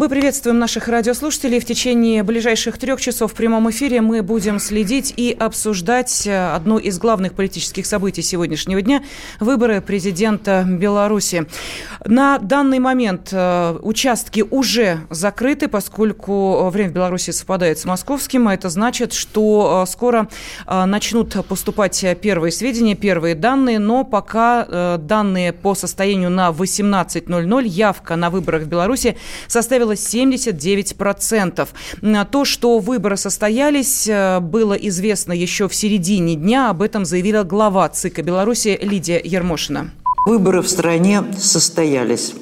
Мы приветствуем наших радиослушателей. В течение ближайших трех часов в прямом эфире мы будем следить и обсуждать э, одно из главных политических событий сегодняшнего дня – выборы президента Беларуси. На данный момент э, участки уже закрыты, поскольку время в Беларуси совпадает с московским. А это значит, что э, скоро начнут поступать первые сведения, первые данные, но пока данные по состоянию на 18.00 явка на выборах в Беларуси составила составила 79%. То, что выборы состоялись, э, было известно еще в середине дня. Об этом заявила глава ЦИКа Беларуси Лидия Ермошина. Выборы в стране состоялись.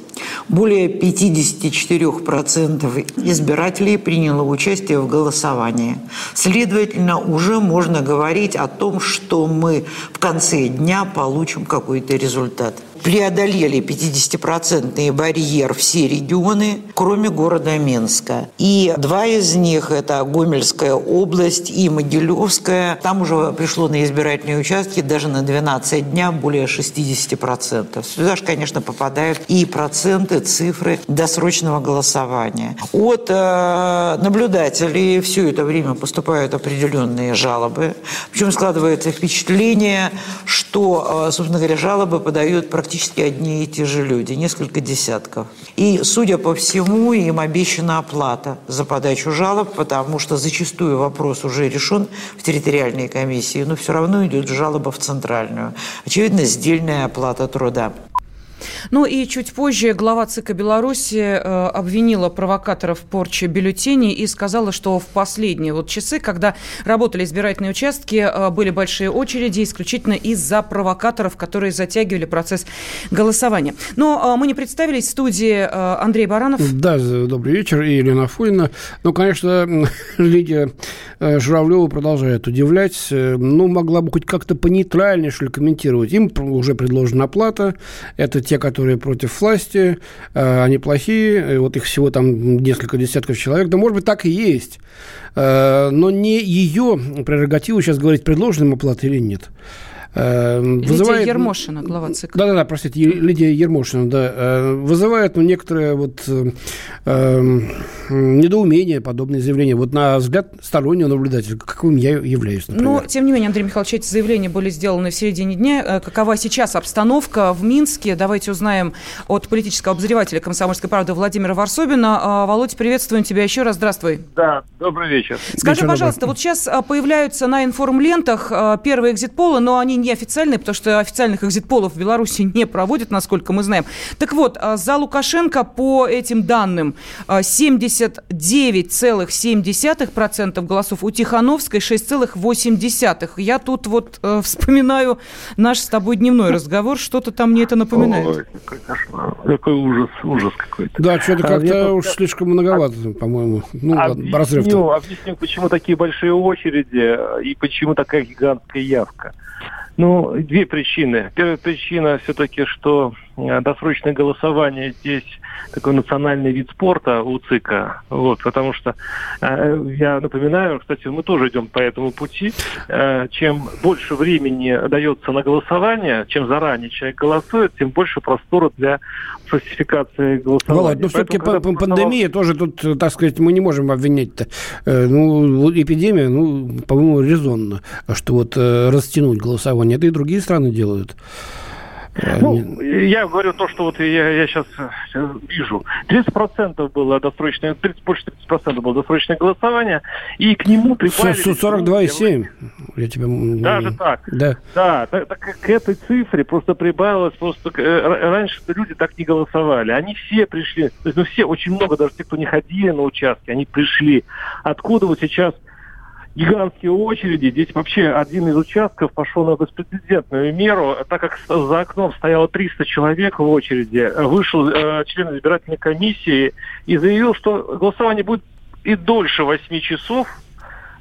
Более 54% избирателей приняло участие в голосовании. Следовательно, уже можно говорить о том, что мы в конце дня получим какой-то результат преодолели 50-процентный барьер все регионы, кроме города Минска. И два из них – это Гомельская область и Могилевская. Там уже пришло на избирательные участки даже на 12 дня более 60%. Сюда же, конечно, попадают и проценты, цифры досрочного голосования. От э, наблюдателей все это время поступают определенные жалобы. Причем складывается впечатление, что, э, собственно говоря, жалобы подают практически одни и те же люди, несколько десятков. И, судя по всему, им обещана оплата за подачу жалоб, потому что зачастую вопрос уже решен в территориальной комиссии, но все равно идет жалоба в центральную. Очевидно, сдельная оплата труда. Ну и чуть позже глава ЦИКа Беларуси э, обвинила провокаторов в порче бюллетеней и сказала, что в последние вот часы, когда работали избирательные участки, э, были большие очереди исключительно из-за провокаторов, которые затягивали процесс голосования. Но э, мы не представились в студии Андрей Баранов. Да, добрый вечер. И Елена Фойна. Ну, конечно, Лидия Журавлева продолжает удивлять. Ну, могла бы хоть как-то понейтральнее, что ли, комментировать. Им уже предложена оплата. Это те, которые против власти, э, они плохие, вот их всего там несколько десятков человек, да, может быть, так и есть. Э, но не ее прерогативу сейчас говорить, предложена им оплата или нет. Э, вызывает... Лидия Ермошина, глава ЦИК. Да-да-да, простите, Лидия Ермошина, да. Э, вызывает ну, некоторое вот э, э, недоумение подобные заявления. Вот на взгляд стороннего наблюдателя, каким я являюсь, например. Но, тем не менее, Андрей Михайлович, эти заявления были сделаны в середине дня. Какова сейчас обстановка в Минске? Давайте узнаем от политического обозревателя «Комсомольской правды» Владимира Варсобина. Володь, приветствуем тебя еще раз. Здравствуй. Да, добрый вечер. Скажи, вечер, пожалуйста, добрый. вот сейчас появляются на информлентах первые экзит-полы, но они неофициальные, потому что официальных экзит-полов в Беларуси не проводят, насколько мы знаем. Так вот, а, за Лукашенко по этим данным 79,7% а, голосов, у Тихановской 6,8%. Я тут вот э, вспоминаю наш с тобой дневной разговор, что-то там мне это напоминает. Ой, какой кошмар, какой ужас, ужас какой-то. Да, что-то а как-то уж слишком многовато, по-моему. Ну, объясню, разрыв объясню, почему такие большие очереди и почему такая гигантская явка. Ну, две причины. Первая причина все-таки, что э, досрочное голосование здесь такой национальный вид спорта у ЦИКа. Вот, потому что э, я напоминаю, кстати, мы тоже идем по этому пути. Э, чем больше времени дается на голосование, чем заранее человек голосует, тем больше простора для фальсификации голосования. Володь, ну все-таки Поэтому, пандемия тоже тут, так сказать, мы не можем обвинять-то. Э, ну, эпидемия, ну, по-моему, резонно, что вот растянуть голосование. Это и другие страны делают. Ну, я говорю то, что вот я, я сейчас, сейчас вижу. 30% было досрочное, 30, больше 30% было досрочное голосование, и к нему прибавили... 42,7. Я тебя... Даже так? Да. Да, так, так, к этой цифре просто прибавилось, просто э, раньше люди так не голосовали. Они все пришли, то есть, ну все, очень много, даже те, кто не ходили на участки, они пришли. Откуда вот сейчас гигантские очереди. Здесь вообще один из участков пошел на беспрецедентную меру, так как за окном стояло 300 человек в очереди. Вышел э, член избирательной комиссии и заявил, что голосование будет и дольше 8 часов,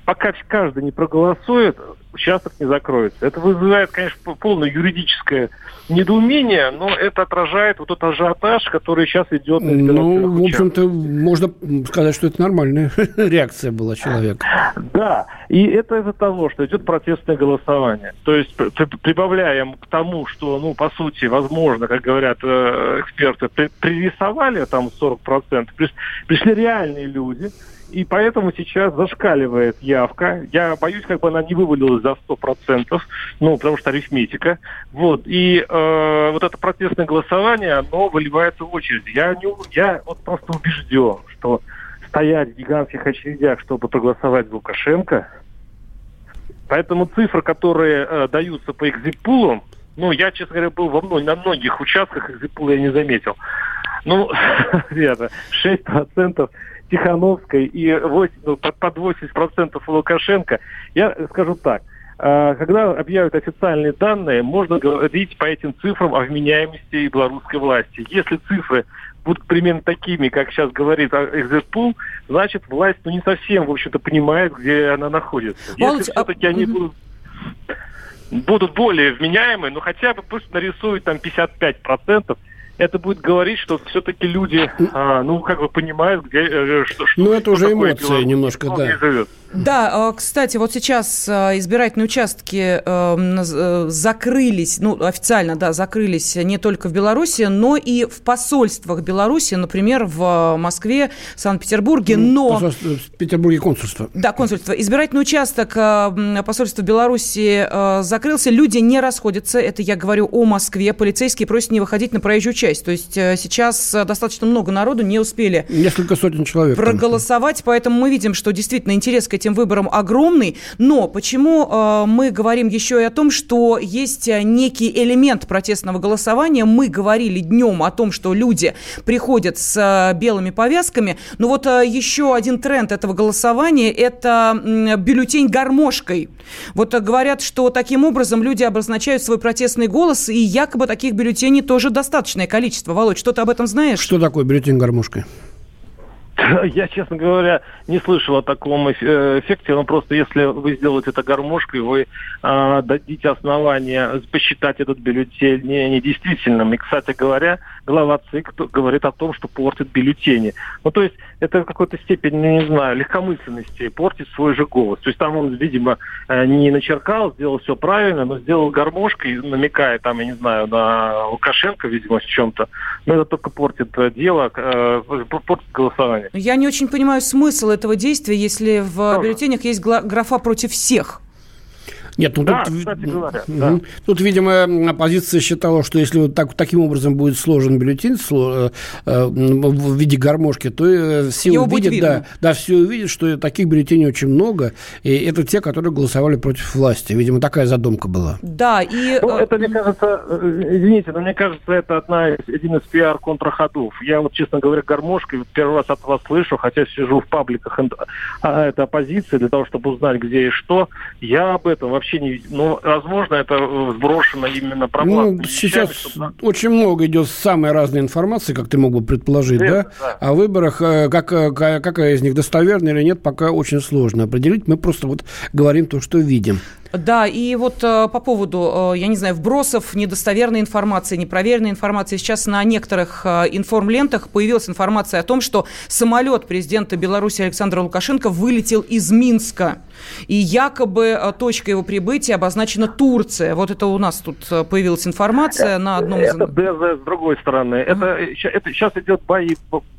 пока каждый не проголосует, участок не закроется. Это вызывает, конечно, полное юридическое недоумение, но это отражает вот тот ажиотаж, который сейчас идет на Ну, в общем-то, можно сказать, что это нормальная реакция была человека. Да, и это из-за того, что идет протестное голосование. То есть прибавляем к тому, что, ну, по сути, возможно, как говорят э, эксперты, пририсовали там 40%, пришли реальные люди, и поэтому сейчас зашкаливает явка. Я боюсь, как бы она не вывалилась за 100%, ну, потому что арифметика. Вот. И э, вот это протестное голосование, оно выливается в очередь. Я, не, я вот просто убежден, что стоять в гигантских очередях, чтобы проголосовать за Лукашенко, поэтому цифры, которые э, даются по экзитпулам, ну, я, честно говоря, был во мной, на многих участках экзитпула я не заметил. Ну, ребята, 6% Тихановской и 8, ну, под, под 80% Лукашенко, я скажу так, а, когда объявят официальные данные, можно говорить по этим цифрам о вменяемости белорусской власти. Если цифры будут примерно такими, как сейчас говорит Экзерпул, значит, власть ну, не совсем, в общем-то, понимает, где она находится. Если все-таки а... они будут будут более вменяемые, ну хотя бы пусть нарисуют там 55%, это будет говорить, что все-таки люди, а, ну, как бы понимают, где, э, что, Ну, это уже эмоции немножко, да. Живет. Да, а, кстати, вот сейчас а, избирательные участки эм, э, закрылись, ну, официально, да, закрылись не только в Беларуси, но и в посольствах Беларуси, например, в Москве, Санкт-Петербурге, ну, но... В Петербурге консульство. Да, консульство. Избирательный участок э, посольства Беларуси э, закрылся, люди не расходятся, это я говорю о Москве, полицейские просят не выходить на проезжую часть, то есть сейчас достаточно много народу не успели... Несколько сотен человек. Проголосовать, поэтому мы видим, что действительно интерес к этим выборам огромный. Но почему э, мы говорим еще и о том, что есть э, некий элемент протестного голосования? Мы говорили днем о том, что люди приходят с э, белыми повязками. Но вот э, еще один тренд этого голосования – это э, бюллетень гармошкой. Вот э, говорят, что таким образом люди обозначают свой протестный голос, и якобы таких бюллетеней тоже достаточное количество. Володь, что ты об этом знаешь? Что такое бюллетень гармошкой? Я, честно говоря, не слышал о таком э, эффекте, но просто если вы сделаете это гармошкой, вы э, дадите основания посчитать этот бюллетень недействительным. И, кстати говоря, глава ЦИК говорит о том, что портит бюллетени. Ну, то есть это в какой-то степени, ну, не знаю, легкомысленности, портит свой же голос. То есть там он, видимо, э, не начеркал, сделал все правильно, но сделал гармошкой, намекая там, я не знаю, на Лукашенко, видимо, в чем-то. Но это только портит дело, портит голосование. Я не очень понимаю смысл этого действия, если в Тоже. бюллетенях есть графа против всех. Нет, ну да, тут, кстати говоря, да. тут, видимо, оппозиция считала, что если вот так, таким образом будет сложен бюллетень э, э, в виде гармошки, то э, все Его увидят, да, да, все увидят, что таких бюллетеней очень много, и это те, которые голосовали против власти. Видимо, такая задумка была. Да, и... Ну, это, мне кажется, извините, но мне кажется, это одна из, один из пиар-контраходов. Я вот, честно говоря, гармошкой первый раз от вас слышу, хотя сижу в пабликах а, это оппозиция для того, чтобы узнать, где и что. Я об этом вообще вообще не... Ну, возможно, это сброшено именно проблемами. Ну, сейчас чтобы... очень много идет самой разной информации, как ты мог бы предположить, Верно, да? да? О выборах, э, как, э, какая из них достоверная или нет, пока очень сложно определить. Мы просто вот говорим то, что видим. Да, и вот э, по поводу, э, я не знаю, вбросов недостоверной информации, непроверенной информации. Сейчас на некоторых э, информлентах появилась информация о том, что самолет президента Беларуси Александра Лукашенко вылетел из Минска. И якобы точка его прибытия обозначена Турция. Вот это у нас тут появилась информация на одном из... Это ДЗ с другой стороны. Это, это сейчас идет бои,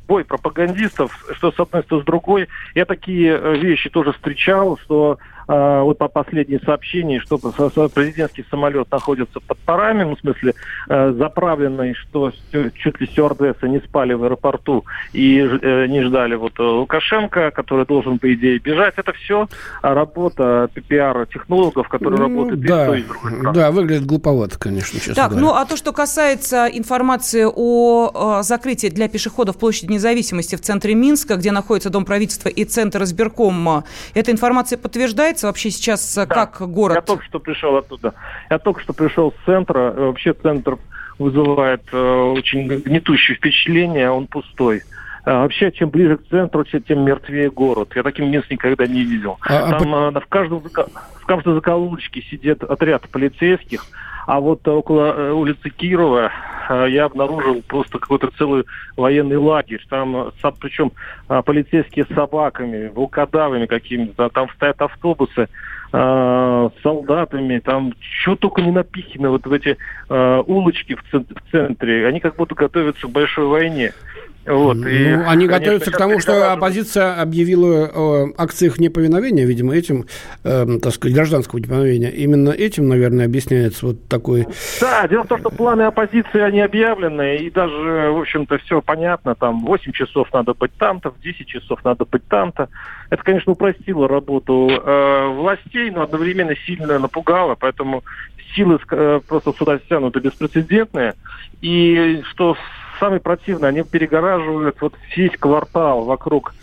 бой пропагандистов, что с одной, что с другой. Я такие вещи тоже встречал, что вот по последней сообщении, что президентский самолет находится под парами, ну, в смысле э, заправленный, что чуть ли стюардессы не спали в аэропорту и э, не ждали вот э, Лукашенко, который должен, по идее, бежать. Это все работа пиар-технологов, которые ну, работают да, и той, и другой. Да, выглядит глуповато, конечно, честно Так, говоря. ну а то, что касается информации о закрытии для пешеходов площади независимости в центре Минска, где находится Дом правительства и Центр избиркома, эта информация подтверждается? Развивается вообще сейчас э, да. как город? Я только что пришел оттуда. Я только что пришел с центра. Вообще центр вызывает э, очень гнетущее впечатление. Он пустой. А, вообще, чем ближе к центру, тем мертвее город. Я таким мест никогда не видел. А, а Там а, в, каждом, в каждой закоулочке сидит отряд полицейских, а вот около э, улицы Кирова э, я обнаружил просто какой-то целый военный лагерь. Там, причем полицейские с собаками, волкодавами какими-то. Там стоят автобусы с солдатами, там что только не напихано вот в эти улочки в, в центре. Они как будто готовятся к большой войне. Вот, ну, и, они конечно, готовятся к тому, что оппозиция объявила о акциях неповиновения, видимо, этим, э, так сказать, гражданского неповиновения. Именно этим, наверное, объясняется вот такой... Да, дело в том, что планы оппозиции, они объявлены, и даже, в общем-то, все понятно, там, 8 часов надо быть там-то, в 10 часов надо быть там-то. Это, конечно, упростило работу э, властей, но одновременно сильно напугало, поэтому силы э, просто сюда стянуты беспрецедентные. И что самое противное, они перегораживают вот весь квартал вокруг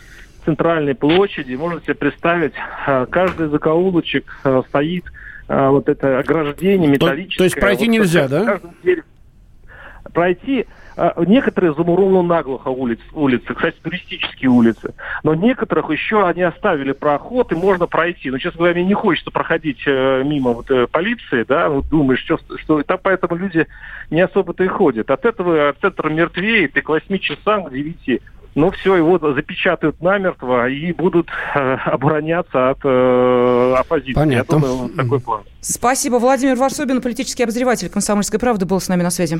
центральной площади. Можете себе представить, э, каждый закоулочек э, стоит э, вот это ограждение металлическое. То, то есть пройти вот, нельзя, да? Пройти а, некоторые замурованы наглухо улиц, улицы, кстати, туристические улицы. Но некоторых еще они оставили проход, и можно пройти. Но, честно говоря, мне не хочется проходить э, мимо вот, э, полиции, да, вот думаешь, что, что там поэтому люди не особо-то и ходят. От этого центр мертвеет, и к 8 часам, к 9 ну все, его запечатают намертво и будут э, обороняться от э, оппозиции. Понятно. Я думаю, такой план. Спасибо. Владимир Варсобин, политический обозреватель «Комсомольской правды», был с нами на связи.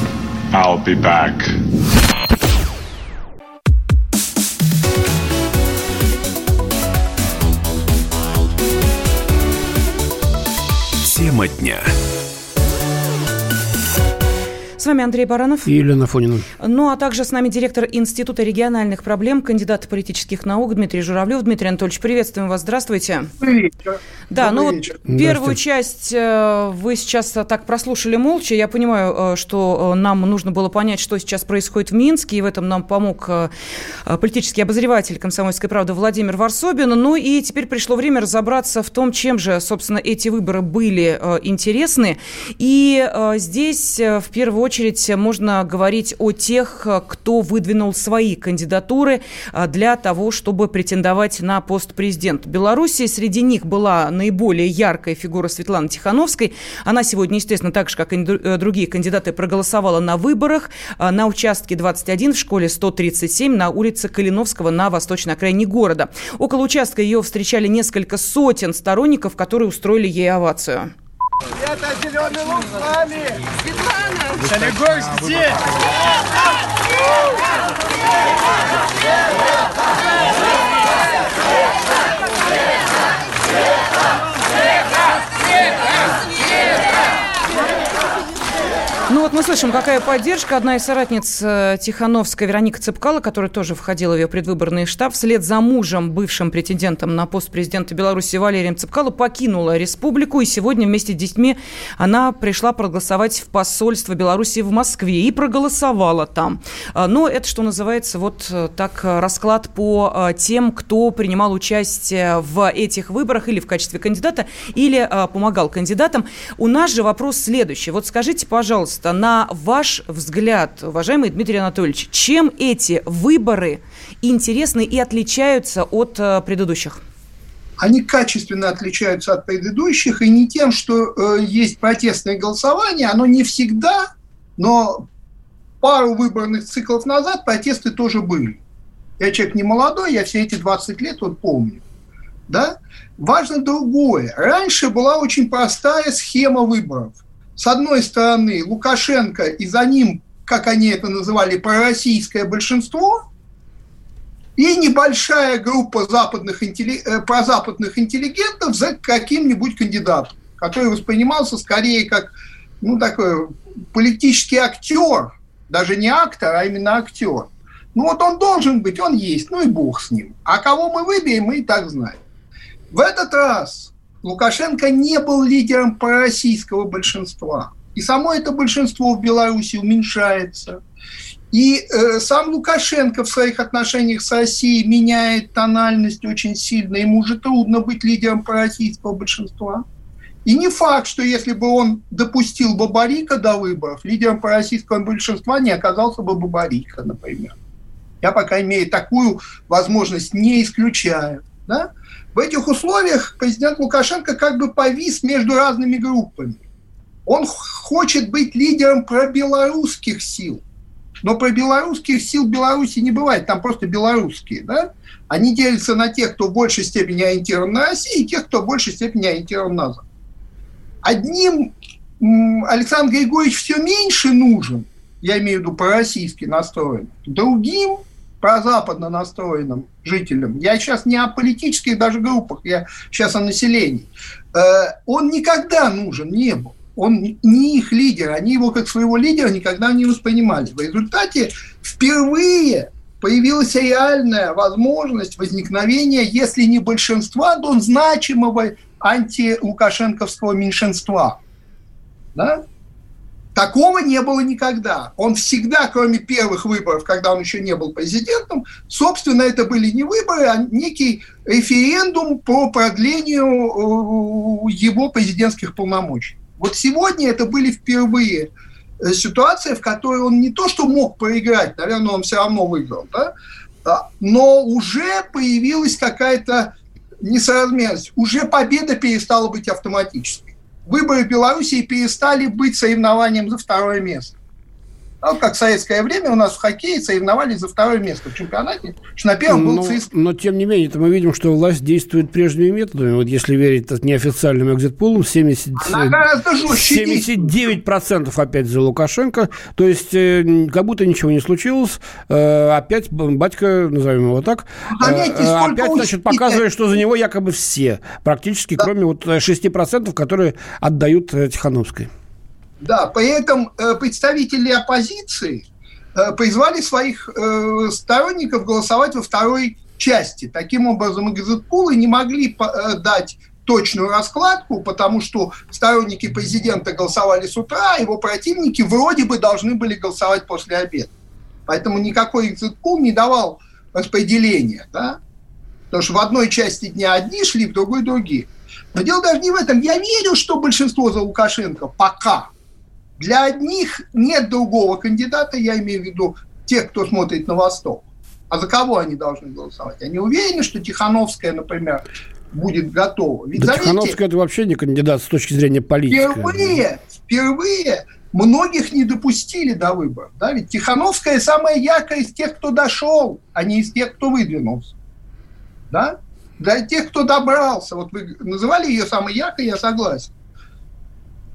I'll be back. Тема дня. С вами Андрей Баранов. И Елена Фонина. Ну, а также с нами директор Института региональных проблем, кандидат политических наук Дмитрий Журавлев. Дмитрий Анатольевич, приветствуем вас. Здравствуйте. Добрый вечер. Да, Добрый ну вечер. вот первую часть э, вы сейчас так прослушали молча. Я понимаю, э, что э, нам нужно было понять, что сейчас происходит в Минске, и в этом нам помог политический обозреватель «Комсомольской правды» Владимир Варсобин. Ну и теперь пришло время разобраться в том, чем же, собственно, эти выборы были интересны. И здесь в первую очередь очередь можно говорить о тех, кто выдвинул свои кандидатуры а, для того, чтобы претендовать на пост президента Беларуси. Среди них была наиболее яркая фигура Светланы Тихановской. Она сегодня, естественно, так же, как и э, другие кандидаты, проголосовала на выборах на участке 21 в школе 137 на улице Калиновского на восточной окраине города. Около участка ее встречали несколько сотен сторонников, которые устроили ей овацию. Это зеленый лук с вами! Светлана! Солигорск здесь! Ну вот мы слышим, какая поддержка. Одна из соратниц э, Тихановской, Вероника Цепкала, которая тоже входила в ее предвыборный штаб, вслед за мужем, бывшим претендентом на пост президента Беларуси Валерием Цепкало, покинула республику. И сегодня вместе с детьми она пришла проголосовать в посольство Беларуси в Москве и проголосовала там. А, но это, что называется, вот э, так расклад по э, тем, кто принимал участие в этих выборах или в качестве кандидата, или помогал кандидатам. У нас же вопрос следующий. Вот скажите, пожалуйста, пожалуйста, на ваш взгляд, уважаемый Дмитрий Анатольевич, чем эти выборы интересны и отличаются от э, предыдущих? Они качественно отличаются от предыдущих, и не тем, что э, есть протестное голосование, оно не всегда, но пару выборных циклов назад протесты тоже были. Я человек не молодой, я все эти 20 лет вот помню. Да? Важно другое. Раньше была очень простая схема выборов – с одной стороны, Лукашенко и за ним, как они это называли, пророссийское большинство, и небольшая группа западных, э, прозападных интеллигентов за каким-нибудь кандидатом, который воспринимался скорее как ну, такой политический актер, даже не актор, а именно актер. Ну вот он должен быть, он есть, ну и бог с ним. А кого мы выберем, мы и так знаем. В этот раз Лукашенко не был лидером пророссийского большинства. И само это большинство в Беларуси уменьшается. И э, сам Лукашенко в своих отношениях с Россией меняет тональность очень сильно. Ему уже трудно быть лидером пророссийского большинства. И не факт, что если бы он допустил Бабарика до выборов, лидером пророссийского большинства не оказался бы Бабарика, например. Я пока имею такую возможность, не исключаю. Да? В этих условиях президент Лукашенко как бы повис между разными группами. Он хочет быть лидером пробелорусских сил. Но про белорусских сил Беларуси не бывает, там просто белорусские. Да? Они делятся на тех, кто в большей степени ориентирован на Россию, и тех, кто в большей степени ориентирован на Запад. Одним Александр Григорьевич все меньше нужен, я имею в виду по-российски настроен, другим прозападно настроенным жителям, я сейчас не о политических даже группах, я сейчас о населении, э, он никогда нужен не был. Он не их лидер, они его как своего лидера никогда не воспринимали. В результате впервые появилась реальная возможность возникновения, если не большинства, то значимого антилукашенковского меньшинства. Да? Такого не было никогда. Он всегда, кроме первых выборов, когда он еще не был президентом, собственно, это были не выборы, а некий референдум по продлению э, его президентских полномочий. Вот сегодня это были впервые э, ситуации, в которой он не то что мог проиграть, наверное, он все равно выиграл, да, а, но уже появилась какая-то несоразмерность. Уже победа перестала быть автоматической. Выборы в Белоруссии перестали быть соревнованием за второе место. Ну, как в советское время у нас в хоккее соревновались за второе место в чемпионате, что на первом был но, ЦСКА. Но, тем не менее, мы видим, что власть действует прежними методами. Вот если верить неофициальным экзит-пулам, 70, 79% опять за Лукашенко. То есть, э, как будто ничего не случилось. Э, опять батька, назовем его так, ну, Заметьте, э, опять, значит, показывает, что за него якобы все. Практически, да. кроме вот 6%, которые отдают Тихановской. Да, при этом э, представители оппозиции э, призвали своих э, сторонников голосовать во второй части. Таким образом, экзитпулы не могли дать точную раскладку, потому что сторонники президента голосовали с утра, а его противники вроде бы должны были голосовать после обеда. Поэтому никакой экзитпул не давал распределения. Да? Потому что в одной части дня одни шли, в другой другие. Но дело даже не в этом. Я верю, что большинство за Лукашенко пока – для одних нет другого кандидата, я имею в виду тех, кто смотрит на восток. А за кого они должны голосовать? Они уверены, что Тихановская, например, будет готова. Ведь, да заметьте, Тихановская это вообще не кандидат с точки зрения политики. Впервые, впервые многих не допустили до выборов. Да? Ведь Тихановская самая яркая из тех, кто дошел, а не из тех, кто выдвинулся. Да? Для тех, кто добрался. Вот вы называли ее самой яркой, я согласен.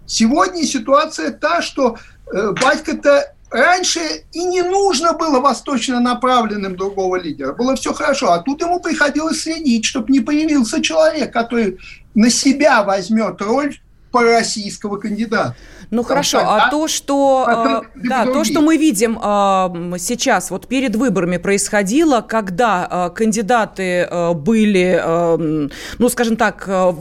Сегодня ситуация та, что э, батька-то раньше и не нужно было восточно направленным другого лидера. Было все хорошо. А тут ему приходилось следить, чтобы не появился человек, который на себя возьмет роль российского кандидата. Ну Потому хорошо, что, а то, что э, да, то, что мы видим э, сейчас, вот перед выборами происходило, когда э, кандидаты э, были, э, ну скажем так. Э,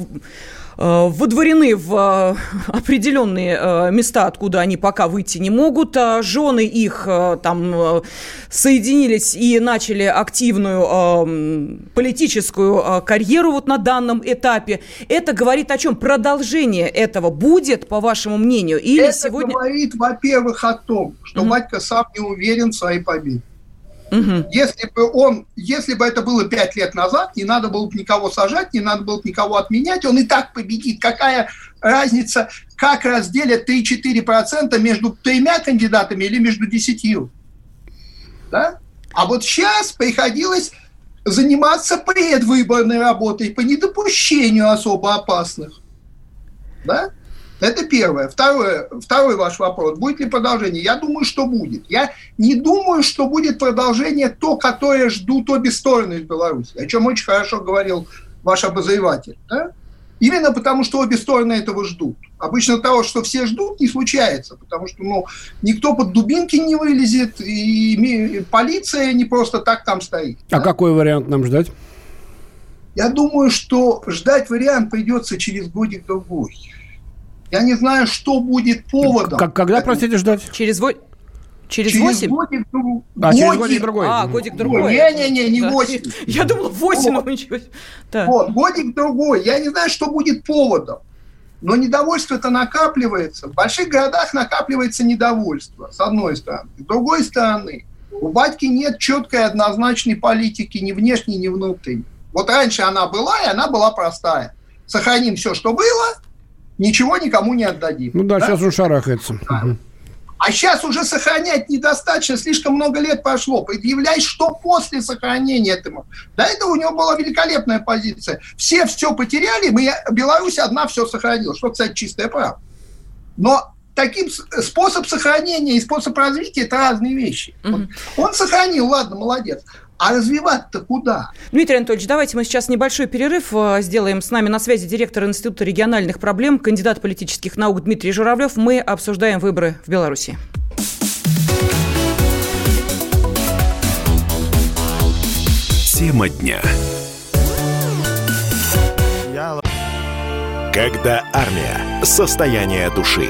Э, выдворены в э, определенные э, места, откуда они пока выйти не могут. Жены их там соединились и начали активную политическую карьеру вот на данном этапе. Это говорит о чем? Продолжение этого будет, по вашему мнению? Или Это сегодня... говорит, во-первых, о том, что mm-hmm. батька сам не уверен в своей победе. Угу. Если бы он, если бы это было пять лет назад, не надо было бы никого сажать, не надо было бы никого отменять, он и так победит. Какая разница, как разделят 3-4% между тремя кандидатами или между десятью? Да? А вот сейчас приходилось заниматься предвыборной работой по недопущению особо опасных. Да? Это первое. Второе, второй ваш вопрос. Будет ли продолжение? Я думаю, что будет. Я не думаю, что будет продолжение то, которое ждут обе стороны в Беларуси, о чем очень хорошо говорил ваш обозреватель. Да? Именно потому, что обе стороны этого ждут. Обычно того, что все ждут, не случается, потому что ну, никто под дубинки не вылезет, и полиция не просто так там стоит. А да? какой вариант нам ждать? Я думаю, что ждать вариант придется через годик-другой. Я не знаю, что будет поводом. Как, когда, простите, ждать? Через Через, через 8? годик, а, годик, через годик другой. А, годик другой. Не-не-не, не 8. Я думал, 8. Вот. Ничего. Да. вот, годик другой. Я не знаю, что будет поводом. Но недовольство-то накапливается. В больших городах накапливается недовольство, с одной стороны. С другой стороны, у батьки нет четкой однозначной политики ни внешней, ни внутренней. Вот раньше она была, и она была простая. Сохраним все, что было, ничего никому не отдадим. Ну да, да? сейчас он шарахается. Да. А сейчас уже сохранять недостаточно, слишком много лет прошло. Предъявляй, что после сохранения этого. До этого у него была великолепная позиция. Все все потеряли, мы, Беларусь одна все сохранила. Что, кстати, чистая правда. Но таким способ сохранения и способ развития – это разные вещи. Mm-hmm. Он сохранил, ладно, молодец. А развивать-то куда? Дмитрий Анатольевич, давайте мы сейчас небольшой перерыв э, сделаем. С нами на связи директор Института региональных проблем, кандидат политических наук Дмитрий Журавлев. Мы обсуждаем выборы в Беларуси. Тема дня. Когда армия. Состояние души.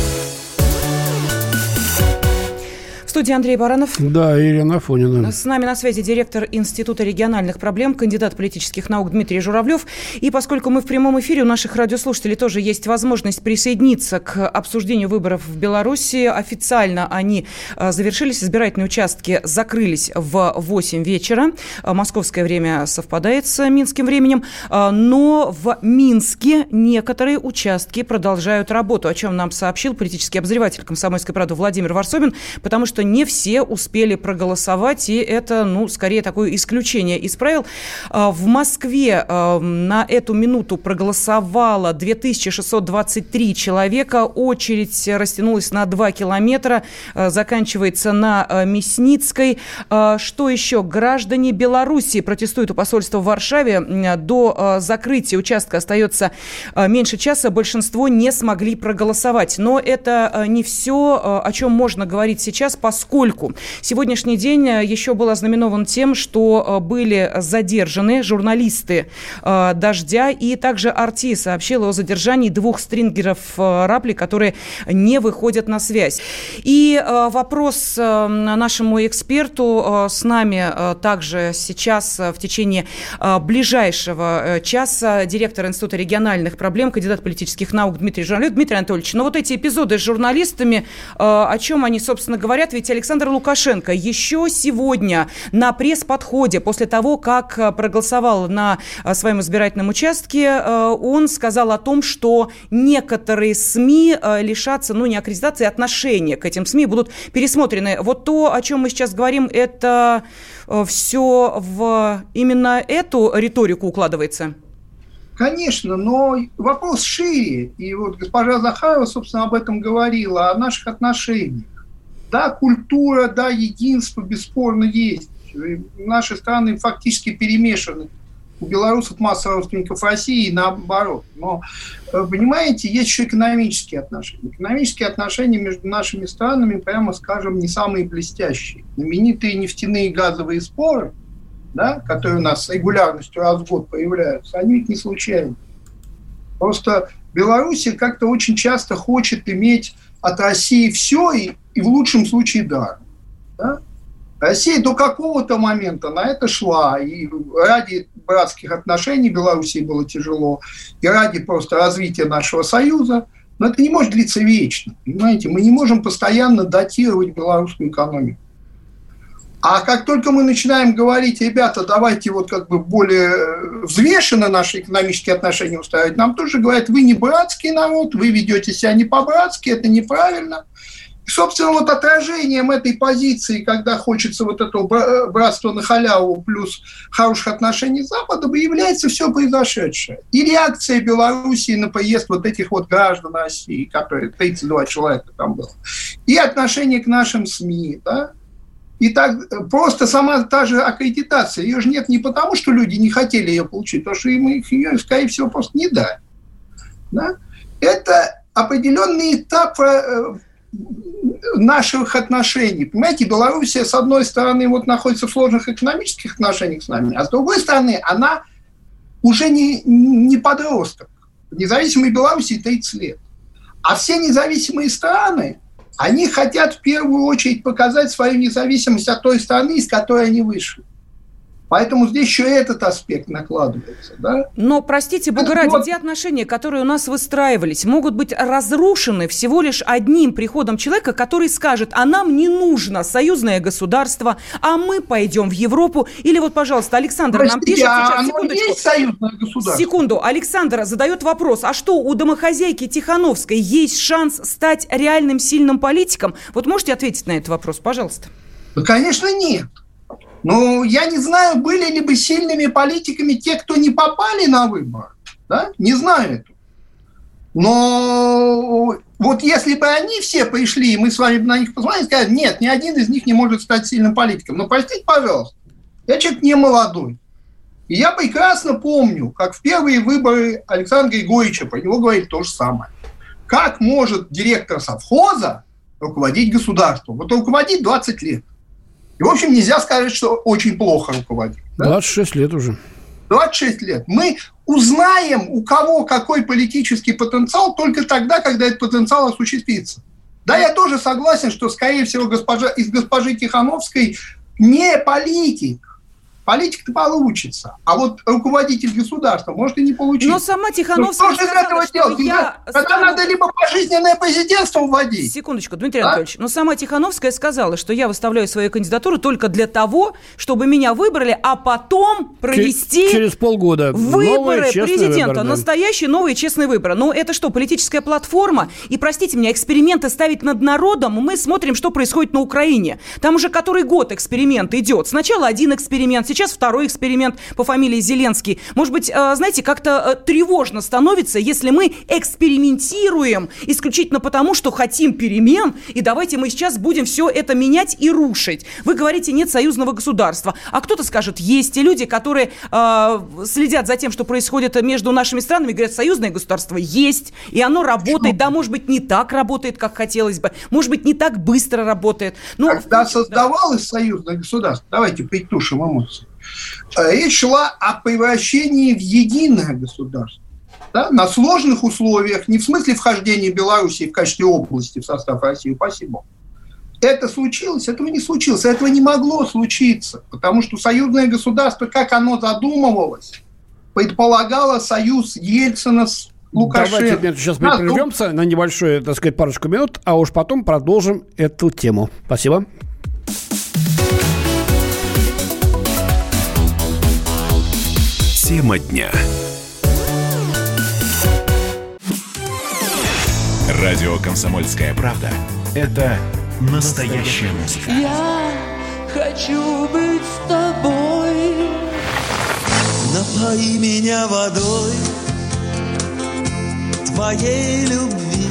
студии Андрей Баранов. Да, Ирина Афонина. С нами на связи директор Института региональных проблем, кандидат политических наук Дмитрий Журавлев. И поскольку мы в прямом эфире, у наших радиослушателей тоже есть возможность присоединиться к обсуждению выборов в Беларуси. Официально они а, завершились, избирательные участки закрылись в 8 вечера. А, московское время совпадает с минским временем. А, но в Минске некоторые участки продолжают работу, о чем нам сообщил политический обозреватель комсомольской правды Владимир Варсобин, потому что не все успели проголосовать, и это, ну, скорее такое исключение из правил. А, в Москве а, на эту минуту проголосовало 2623 человека, очередь растянулась на 2 километра, а, заканчивается на Мясницкой. Что еще? Граждане Беларуси протестуют у посольства в Варшаве. До закрытия участка остается меньше часа. Большинство не смогли проголосовать. Но это не все, о чем можно говорить сейчас, по поскольку сегодняшний день э, еще был ознаменован тем, что э, были задержаны журналисты э, «Дождя», и также «Арти» сообщила о задержании двух стрингеров «Рапли», которые не выходят на связь. И вопрос нашему эксперту с нами также сейчас в течение ближайшего часа директор Института региональных проблем, кандидат политических наук Дмитрий Журавлев. Дмитрий Анатольевич, ну вот эти эпизоды с журналистами, о чем они, собственно, говорят? Ведь Александр Лукашенко еще сегодня на пресс-подходе, после того, как э, проголосовал на э, своем избирательном участке, э, он сказал о том, что некоторые СМИ лишатся, ну, не аккредитации, а отношения к этим СМИ будут пересмотрены. Вот то, о чем мы сейчас говорим, это все в именно эту риторику укладывается? Конечно, но вопрос шире. И вот госпожа Захарова, собственно, об этом говорила, о наших отношениях. Да, культура, да, единство бесспорно есть. Наши страны фактически перемешаны. У белорусов масса родственников России и наоборот. Но, э, понимаете, есть еще экономические отношения. Экономические отношения между нашими странами, прямо скажем, не самые блестящие. Знаменитые нефтяные и газовые споры, да, которые у нас с регулярностью раз в год появляются, они ведь не случайны. Просто Беларусь как-то очень часто хочет иметь от России все и, и в лучшем случае дар. Да? Россия до какого-то момента на это шла, и ради братских отношений Белоруссии было тяжело, и ради просто развития нашего союза, но это не может длиться вечно, понимаете? Мы не можем постоянно датировать белорусскую экономику. А как только мы начинаем говорить, ребята, давайте вот как бы более взвешенно наши экономические отношения устраивать, нам тоже говорят, вы не братский народ, вы ведете себя не по-братски, это неправильно. Собственно, вот отражением этой позиции, когда хочется вот этого братства на халяву плюс хороших отношений с Западом, является все произошедшее. И реакция Белоруссии на поезд вот этих вот граждан России, которые 32 человека там было, и отношение к нашим СМИ, да, и так просто сама та же аккредитация, ее же нет не потому, что люди не хотели ее получить, потому что им их ее, скорее всего, просто не дали. Да? Это определенный этап э, наших отношений. Понимаете, Белоруссия, с одной стороны, вот находится в сложных экономических отношениях с нами, а с другой стороны, она уже не, не подросток. Независимой Белоруссии 30 лет. А все независимые страны, они хотят в первую очередь показать свою независимость от той страны, из которой они вышли. Поэтому здесь еще этот аспект накладывается. Да? Но, простите, бога ради, вот... те отношения, которые у нас выстраивались, могут быть разрушены всего лишь одним приходом человека, который скажет, а нам не нужно союзное государство, а мы пойдем в Европу. Или вот, пожалуйста, Александр простите, нам пишет а сейчас, оно секундочку. есть союзное государство? Секунду, Александр задает вопрос, а что, у домохозяйки Тихановской есть шанс стать реальным сильным политиком? Вот можете ответить на этот вопрос, пожалуйста? Да, конечно, нет. Ну, я не знаю, были ли бы сильными политиками те, кто не попали на выборы. Да? Не знаю этого. Но вот если бы они все пришли, и мы с вами на них посмотрели, сказали, нет, ни один из них не может стать сильным политиком. Но простите, пожалуйста, я человек не молодой. И я прекрасно помню, как в первые выборы Александра Григорьевича про него говорили то же самое. Как может директор совхоза руководить государством? Вот руководить 20 лет. И, в общем, нельзя сказать, что очень плохо руководит. Да? 26 лет уже. 26 лет. Мы узнаем, у кого какой политический потенциал только тогда, когда этот потенциал осуществится. Да, я тоже согласен, что, скорее всего, госпожа, из госпожи Тихановской не политик, Политик-то получится. А вот руководитель государства может и не получиться. Но сама Тихановская ну, что же из этого делать? Я... Тогда стану... надо либо пожизненное президентство вводить. Секундочку, Дмитрий а? Анатольевич. Но сама Тихановская сказала, что я выставляю свою кандидатуру только для того, чтобы меня выбрали, а потом провести... Через полгода. Выборы новые, президента. Выборы, да. Настоящие новые честные выборы. Ну, это что, политическая платформа? И, простите меня, эксперименты ставить над народом, мы смотрим, что происходит на Украине. Там уже который год эксперимент идет. Сначала один эксперимент, сейчас второй эксперимент по фамилии Зеленский. Может быть, э, знаете, как-то э, тревожно становится, если мы экспериментируем исключительно потому, что хотим перемен, и давайте мы сейчас будем все это менять и рушить. Вы говорите, нет союзного государства. А кто-то скажет, есть те люди, которые э, следят за тем, что происходит между нашими странами, говорят, союзное государство есть, и оно работает. Да, может быть, не так работает, как хотелось бы. Может быть, не так быстро работает. Но, Когда создавалось да. союзное государство, давайте притушим эмоции, речь шла о превращении в единое государство. Да, на сложных условиях, не в смысле вхождения Белоруссии в качестве области в состав России, спасибо. Это случилось? Этого не случилось. Этого не могло случиться, потому что союзное государство, как оно задумывалось, предполагало союз Ельцина с Лукашенко. Давайте нет, сейчас мы прервемся на небольшую, так сказать, парочку минут, а уж потом продолжим эту тему. Спасибо. Тема дня. Радио «Комсомольская правда» — это настоящая музыка. Я хочу быть с тобой. Напои меня водой твоей любви.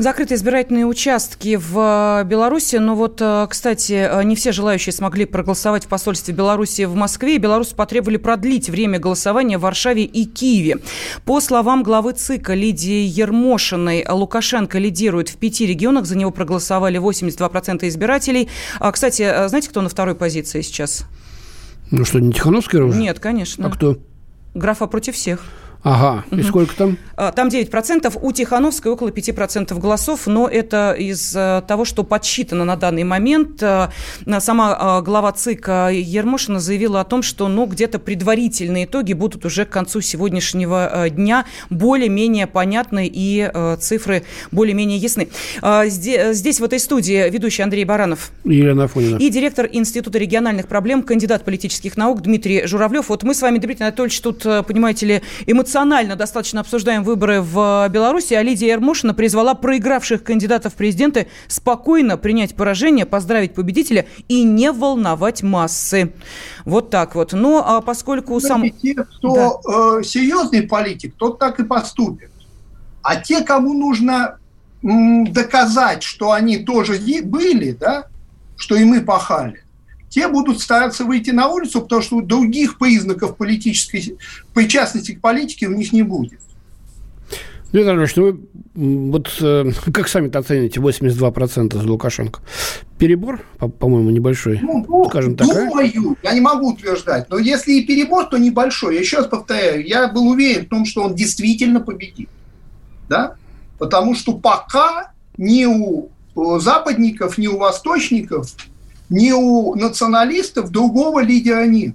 Закрыты избирательные участки в э, Беларуси, но вот, э, кстати, э, не все желающие смогли проголосовать в посольстве Беларуси в Москве, и белорусы потребовали продлить время голосования в Варшаве и Киеве. По словам главы ЦИКа Лидии Ермошиной, Лукашенко лидирует в пяти регионах, за него проголосовали 82% избирателей. А, кстати, знаете, кто на второй позиции сейчас? Ну что, не Тихановский уже? Нет, конечно. А кто? Графа против всех. Ага. И сколько там? А, там 9%. У Тихановской около 5% голосов, но это из э, того, что подсчитано на данный момент. Э, сама э, глава ЦИК Ермошина заявила о том, что ну, где-то предварительные итоги будут уже к концу сегодняшнего дня более-менее понятны и цифры более-менее ясны. Здесь, в этой студии, ведущий Андрей Баранов. Елена Афонина. И директор Института региональных проблем, кандидат политических наук Дмитрий Журавлев. Вот мы с вами, Дмитрий Анатольевич, тут, понимаете ли, эмоционально эмоционально достаточно обсуждаем выборы в Беларуси, а Лидия Ермошина призвала проигравших кандидатов в президенты спокойно принять поражение, поздравить победителя и не волновать массы. Вот так вот. Но а поскольку сам... Те, кто да. э, серьезный политик, тот так и поступит. А те, кому нужно м, доказать, что они тоже были, да, что и мы пахали, те будут стараться выйти на улицу, потому что других признаков политической причастности к политике у них не будет. Дмитрий Анатольевич, ну вы вот э, как сами-то оцените 82% за Лукашенко? Перебор, по-моему, небольшой, ну, ну, скажем так, а? Думаю, я не могу утверждать, но если и перебор, то небольшой. Я еще раз повторяю, я был уверен в том, что он действительно победит. Да? Потому что пока ни у западников, ни у восточников ни у националистов другого лидера нет.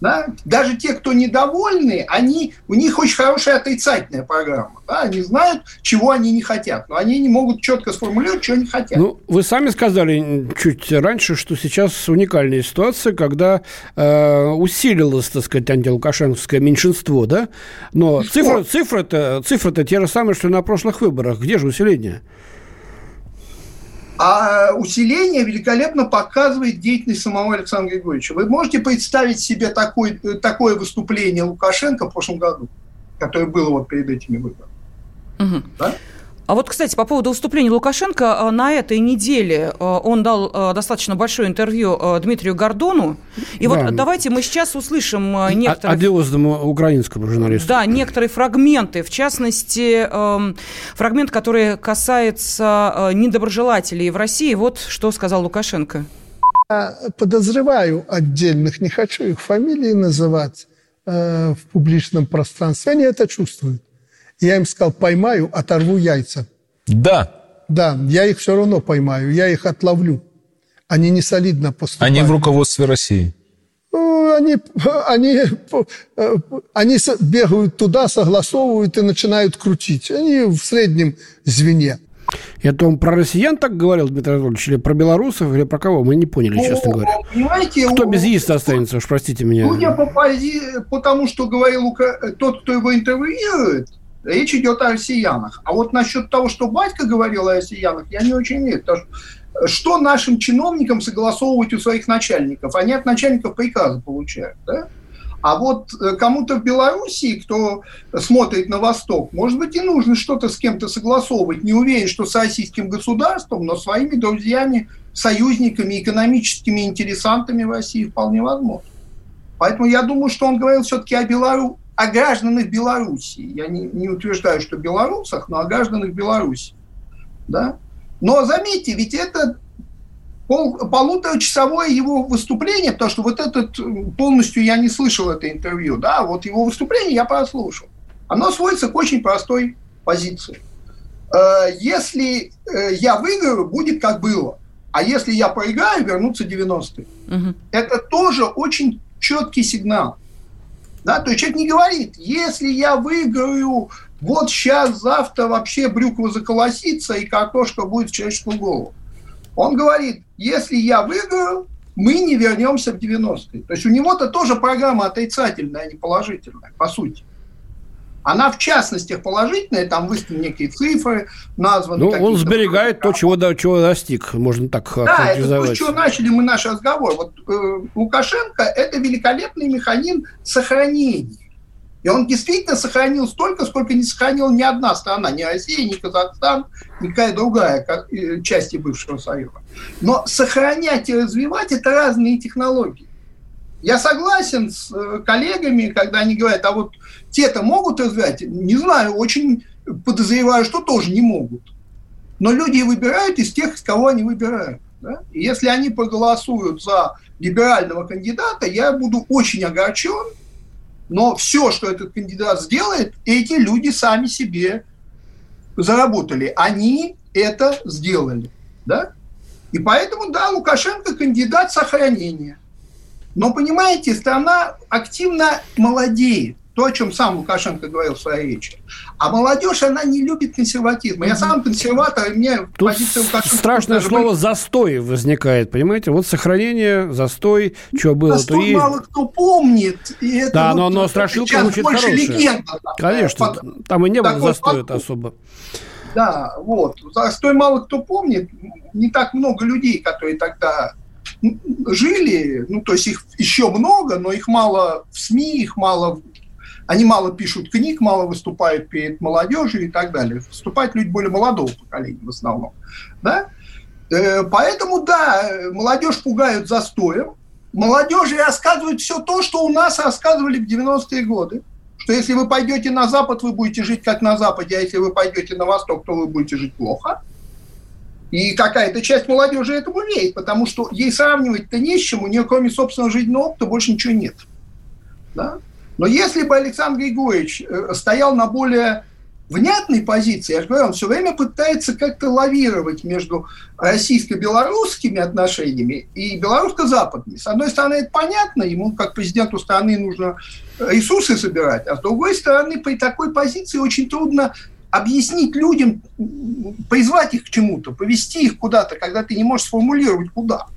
Да? Даже те, кто недовольны, они, у них очень хорошая отрицательная программа. Да? Они знают, чего они не хотят, но они не могут четко сформулировать, чего они хотят. Ну, вы сами сказали чуть раньше, что сейчас уникальная ситуация, когда э, усилилось, так сказать, антилукашенковское меньшинство, да? Но цифры, цифры-то, цифры-то те же самые, что и на прошлых выборах. Где же усиление? А усиление великолепно показывает деятельность самого Александра Григорьевича. Вы можете представить себе такой, такое выступление Лукашенко в прошлом году, которое было вот перед этими выборами? Угу. Да? А вот, кстати, по поводу выступления Лукашенко, э, на этой неделе э, он дал э, достаточно большое интервью Дмитрию Гордону. И да. вот давайте мы сейчас услышим некоторые... Одиозному украинскому журналисту. Да, некоторые фрагменты, в частности, эм, фрагмент, который касается недоброжелателей в России. Вот что сказал Лукашенко. Я подозреваю отдельных, не хочу их фамилии называть в публичном пространстве, они это чувствуют. Я им сказал, поймаю, оторву яйца. Да. Да, я их все равно поймаю, я их отловлю. Они не солидно поступают. Они в руководстве России? Ну, они, они, они бегают туда, согласовывают и начинают крутить. Они в среднем звене. Это он про россиян так говорил, Дмитрий Анатольевич, или про белорусов, или про кого? Мы не поняли, ну, честно говоря. Понимаете, кто без яиста останется, уж простите меня. Судя по, пози... по тому, что говорил тот, кто его интервьюирует, Речь идет о россиянах. А вот насчет того, что батька говорил о россиянах, я не очень верю. Что, что нашим чиновникам согласовывать у своих начальников? Они от начальников приказы получают. Да? А вот э, кому-то в Белоруссии, кто смотрит на Восток, может быть, и нужно что-то с кем-то согласовывать. Не уверен, что с российским государством, но своими друзьями, союзниками, экономическими интересантами в России вполне возможно. Поэтому я думаю, что он говорил все-таки о Беларуси о гражданах Беларуси. Я не, не утверждаю, что белорусах, но о гражданах Беларуси. Да? Но заметьте, ведь это пол, полуторачасовое его выступление, потому что вот этот полностью я не слышал это интервью, да, вот его выступление я прослушал. Оно сводится к очень простой позиции. Э, если э, я выиграю, будет как было. А если я проиграю, вернутся 90-е. Угу. Это тоже очень четкий сигнал. Да? То есть человек не говорит, если я выиграю, вот сейчас, завтра вообще брюква заколосится и картошка будет в человеческую голову. Он говорит, если я выиграю, мы не вернемся в 90-е. То есть у него-то тоже программа отрицательная, а не положительная, по сути. Она в частностях положительная, там выставлены некие цифры, названы. Ну, он сберегает то, чего, до, чего достиг, можно так Да, это то, с чего начали мы наш разговор. Вот э, Лукашенко – это великолепный механизм сохранения. И он действительно сохранил столько, сколько не сохранила ни одна страна, ни Россия, ни Казахстан, никакая другая э, части бывшего Союза. Но сохранять и развивать – это разные технологии. Я согласен с э, коллегами, когда они говорят, а вот те-то могут развивать? Не знаю, очень подозреваю, что тоже не могут. Но люди выбирают из тех, из кого они выбирают. Да? И если они проголосуют за либерального кандидата, я буду очень огорчен, но все, что этот кандидат сделает, эти люди сами себе заработали. Они это сделали. Да? И поэтому, да, Лукашенко кандидат сохранения. Но, понимаете, страна активно молодеет то, о чем сам Лукашенко говорил в своей речи. А молодежь, она не любит консерватизм. Я сам консерватор, и мне Тут позиция Лукашенко... Страшное слово быть... «застой» возникает, понимаете? Вот сохранение, застой, что было, застой то есть. мало кто помнит. И это да, вот но, но страшилка звучит хорошая. Легенда, там, Конечно, под... там и не было застоя особо. Да, вот. Застой мало кто помнит. Не так много людей, которые тогда жили, ну, то есть их еще много, но их мало в СМИ, их мало они мало пишут книг, мало выступают перед молодежью и так далее. Выступают люди более молодого поколения в основном. Да? Э, поэтому, да, молодежь пугают застоем. Молодежи рассказывают все то, что у нас рассказывали в 90-е годы. Что если вы пойдете на Запад, вы будете жить как на Западе, а если вы пойдете на Восток, то вы будете жить плохо. И какая-то часть молодежи этому верит, потому что ей сравнивать-то не с чем, у нее кроме собственного жизненного опыта больше ничего нет. Да? Но если бы Александр Григорьевич э, стоял на более внятной позиции, я же говорю, он все время пытается как-то лавировать между российско-белорусскими отношениями и белорусско-западными. С одной стороны, это понятно, ему как президенту страны нужно ресурсы собирать, а с другой стороны, при такой позиции очень трудно объяснить людям, призвать их к чему-то, повести их куда-то, когда ты не можешь сформулировать куда.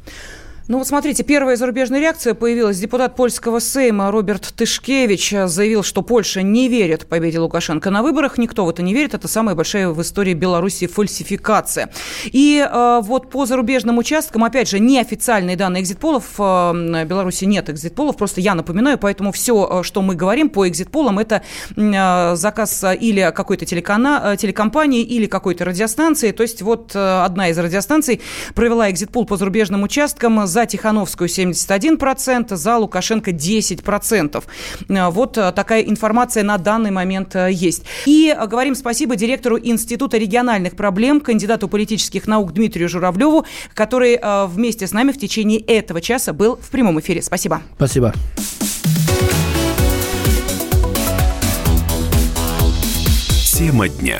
Ну вот смотрите, первая зарубежная реакция появилась. Депутат польского Сейма Роберт Тышкевич заявил, что Польша не верит победе Лукашенко на выборах. Никто в это не верит. Это самая большая в истории Беларуси фальсификация. И э, вот по зарубежным участкам, опять же, неофициальные данные экзитполов. Э, Беларуси нет экзитполов, просто я напоминаю. Поэтому все, э, что мы говорим по экзитполам, это э, заказ или какой-то телекана, э, телекомпании, или какой-то радиостанции. То есть вот э, одна из радиостанций провела экзитпол по зарубежным участкам за Тихановскую 71%, за Лукашенко 10%. Э, вот э, такая информация на данный момент э, есть. И говорим спасибо директору Института региональных проблем, кандидату политических наук Дмитрию Журавлеву, который вместе с нами в течение этого часа был в прямом эфире. Спасибо. Спасибо. Тема дня.